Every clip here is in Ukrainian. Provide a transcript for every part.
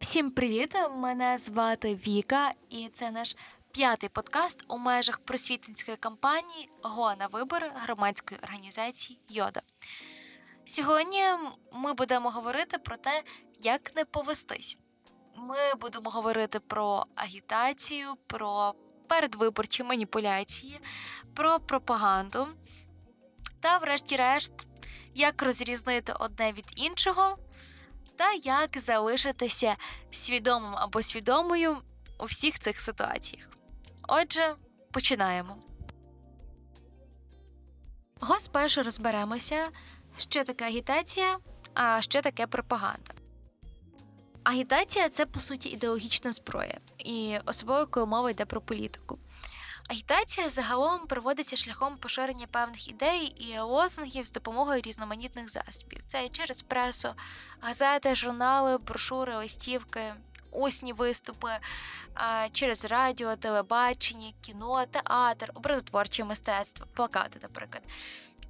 Всім привіт! Мене звати Віка, і це наш п'ятий подкаст у межах просвітницької кампанії «Го на вибори громадської організації Йода. Сьогодні ми будемо говорити про те, як не повестись. Ми будемо говорити про агітацію, про передвиборчі маніпуляції, про пропаганду та, врешті-решт, як розрізнити одне від іншого та як залишитися свідомим або свідомою у всіх цих ситуаціях. Отже, починаємо. Го спершу розберемося, що таке агітація, а що таке пропаганда. Агітація це по суті ідеологічна зброя, і особливо коли мова йде про політику. Агітація загалом проводиться шляхом поширення певних ідей і лозунгів з допомогою різноманітних засобів. Це через пресу, газети, журнали, брошури, листівки, усні виступи, через радіо, телебачення, кіно, театр, образотворче мистецтво, плакати, наприклад.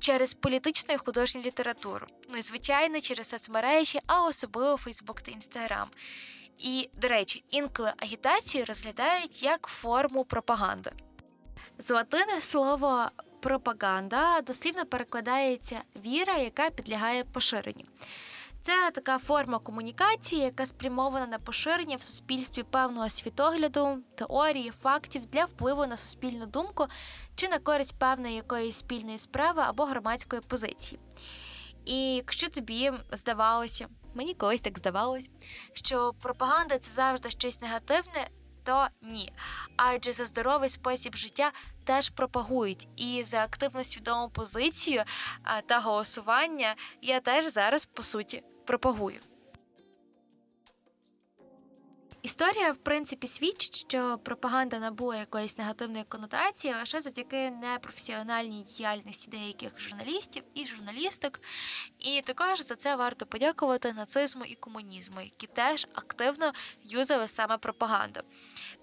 Через політичну і художню літературу, ну і звичайно, через соцмережі, а особливо Фейсбук та Інстаграм. І, до речі, інколи агітацію розглядають як форму пропаганди. З латини слово пропаганда дослівно перекладається віра, яка підлягає поширенню. Це така форма комунікації, яка спрямована на поширення в суспільстві певного світогляду, теорії, фактів для впливу на суспільну думку чи на користь певної якоїсь спільної справи або громадської позиції. І якщо тобі здавалося, мені колись так здавалось, що пропаганда це завжди щось негативне, то ні. Адже за здоровий спосіб життя теж пропагують. І за активну свідому позицію та голосування я теж зараз по суті пропагую. Історія, в принципі, свідчить, що пропаганда набула якоїсь негативної конотації лише завдяки непрофесіональній діяльності деяких журналістів і журналісток. І також за це варто подякувати нацизму і комунізму, які теж активно юзали саме пропаганду.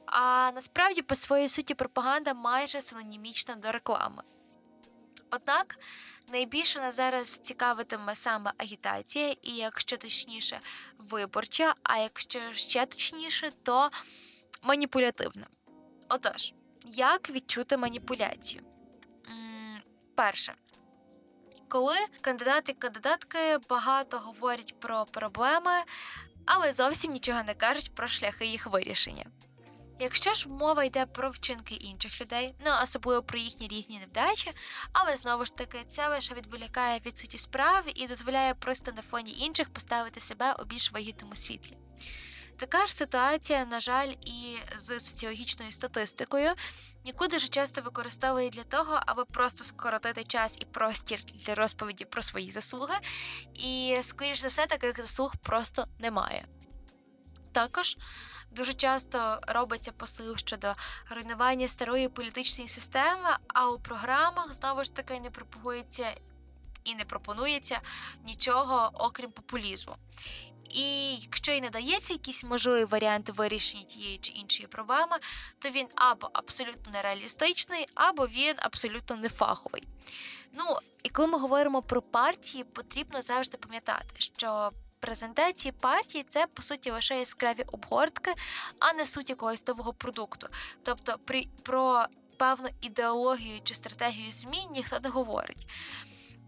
А насправді, по своїй суті, пропаганда майже синонімічна до реклами. Однак найбільше нас зараз цікавитиме саме агітація, і якщо точніше, виборча, а якщо ще точніше, то маніпулятивна. Отож, як відчути маніпуляцію? Перше. Коли кандидати і кандидатки багато говорять про проблеми, але зовсім нічого не кажуть про шляхи їх вирішення. Якщо ж мова йде про вчинки інших людей, ну особливо про їхні різні невдачі, але знову ж таки це лише відволікає від суті справи і дозволяє просто на фоні інших поставити себе у більш вагітному світлі. Така ж ситуація, на жаль, і з соціологічною статистикою, яку дуже часто використовують для того, аби просто скоротити час і простір для розповіді про свої заслуги, і, скоріш за все, таких заслуг просто немає. Також Дуже часто робиться посил щодо руйнування старої політичної системи, а у програмах знову ж таки не пропагується і не пропонується нічого окрім популізму. І якщо і надається якийсь можливий варіант вирішення тієї чи іншої проблеми, то він або абсолютно нереалістичний, або він абсолютно нефаховий. Ну, і коли ми говоримо про партії, потрібно завжди пам'ятати, що презентації партії це по суті лише яскраві обгортки, а не суть якогось нового продукту. Тобто, при про певну ідеологію чи стратегію змін ніхто не говорить.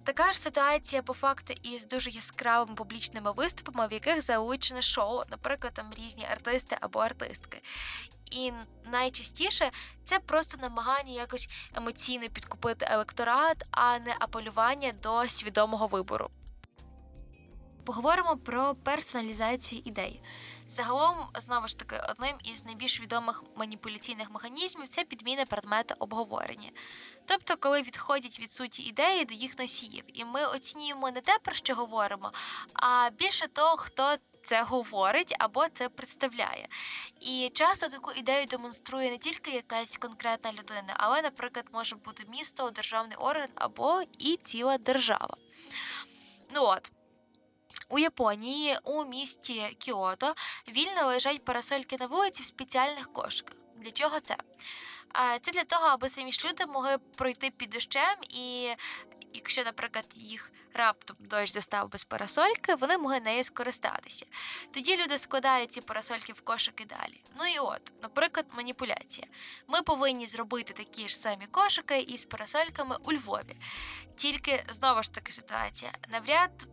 Така ж ситуація по факту із дуже яскравими публічними виступами, в яких залучене шоу, наприклад, там різні артисти або артистки. І найчастіше це просто намагання якось емоційно підкупити електорат, а не апелювання до свідомого вибору поговоримо про персоналізацію ідей. Загалом, знову ж таки, одним із найбільш відомих маніпуляційних механізмів це підміна предмета обговорення. Тобто, коли відходять від суті ідеї до їх носіїв, і ми оцінюємо не те, про що говоримо, а більше того, хто. Це говорить або це представляє. І часто таку ідею демонструє не тільки якась конкретна людина, але, наприклад, може бути місто, державний орган або і ціла держава. Ну от, у Японії у місті Кіото вільно лежать парасольки на вулиці в спеціальних кошиках. Для чого це? Це для того, аби самі ж люди могли пройти під дощем і якщо, наприклад, їх раптом дощ застав без парасольки, вони могли нею скористатися. Тоді люди складають ці парасольки в кошики далі. Ну і от, наприклад, маніпуляція. Ми повинні зробити такі ж самі кошики із парасольками у Львові. Тільки знову ж таки ситуація. Навряд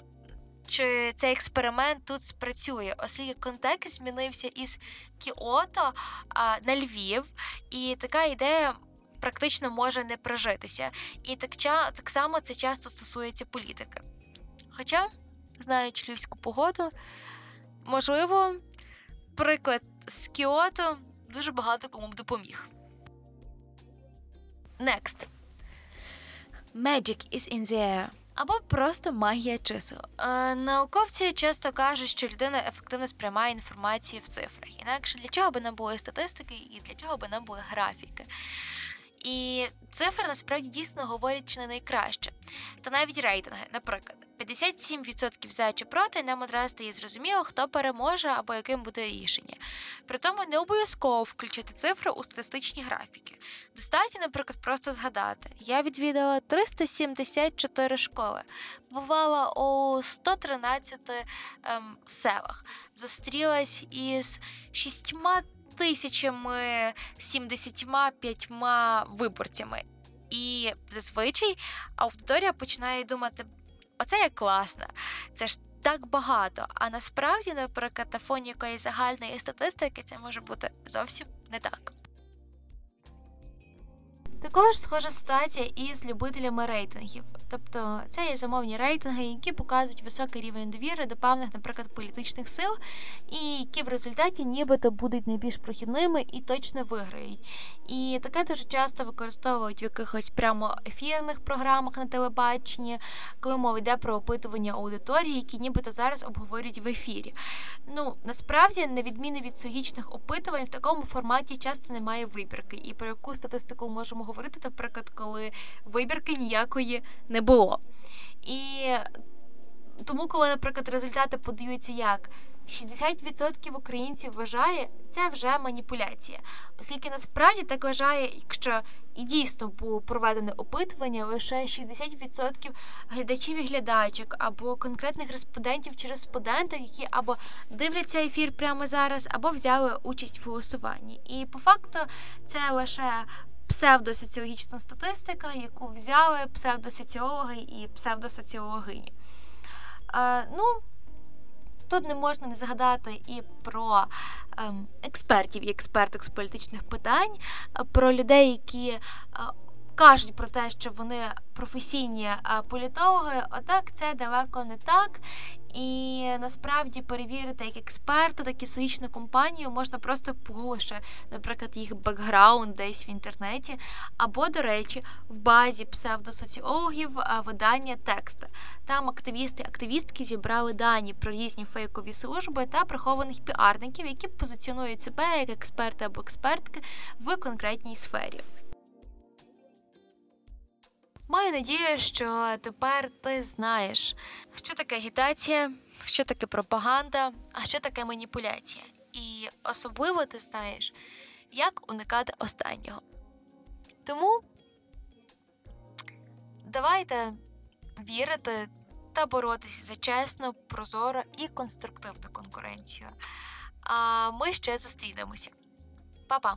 чи цей експеримент тут спрацює, оскільки контекст змінився із Кіото а, на Львів, і така ідея. Практично може не прожитися, і так так само це часто стосується політики. Хоча, знаючи львівську погоду, можливо, приклад з Кіото дуже багато кому б допоміг. Next. Magic is in the air або просто магія чисел. Е, науковці часто кажуть, що людина ефективно сприймає інформацію в цифрах. Інакше для чого би нам були статистики і для чого би нам були графіки. І цифри насправді дійсно говорять чи не найкраще. Та навіть рейтинги, наприклад, 57% за чи проти нам одразу стає зрозуміло, хто переможе або яким буде рішення. При тому не обов'язково включити цифри у статистичні графіки. Достатньо, наприклад, просто згадати: я відвідала 374 школи, бувала у 113 ем, селах, зустрілась із шістьма тисячами 75 виборцями. І зазвичай аудиторія починає думати, оце як класно, це ж так багато. А насправді, наприклад, на фоні якоїсь загальної статистики, це може бути зовсім не так. Також схожа ситуація із любителями рейтингів. Тобто це є замовні рейтинги, які показують високий рівень довіри до певних, наприклад, політичних сил, і які в результаті нібито будуть найбільш прохідними і точно виграють. І таке дуже часто використовують в якихось прямо ефірних програмах на телебаченні, коли мова йде про опитування аудиторії, які нібито зараз обговорюють в ефірі. Ну насправді, на відміну від согічних опитувань, в такому форматі часто немає вибірки. І про яку статистику можемо говорити, наприклад, коли вибірки ніякої не було. І тому, коли, наприклад, результати подаються як 60% українців вважає, це вже маніпуляція, оскільки насправді так вважає, якщо і дійсно було проведене опитування, лише 60% глядачів і глядачок або конкретних респондентів чи респонденток, які або дивляться ефір прямо зараз, або взяли участь в голосуванні. І по факту це лише псевдосоціологічна статистика, яку взяли псевдосоціологи і псевдосоціологині. Е, ну, Тут не можна не згадати і про ем, експертів і експерток з політичних питань, про людей, які е, кажуть про те, що вони професійні політологи, однак це далеко не так. І насправді перевірити як експерта, так і соїчну компанію можна просто погугливши, наприклад, їх бекграунд десь в інтернеті, або, до речі, в базі псевдосоціологів видання текста. Там активісти, активістки зібрали дані про різні фейкові служби та прихованих піарників, які позиціонують себе як експерти або експертки в конкретній сфері. Маю надію, що тепер ти знаєш, що таке агітація, що таке пропаганда, а що таке маніпуляція. І особливо ти знаєш, як уникати останнього. Тому давайте вірити та боротися за чесну, прозору і конструктивну конкуренцію. А ми ще зустрінемося. Па-па!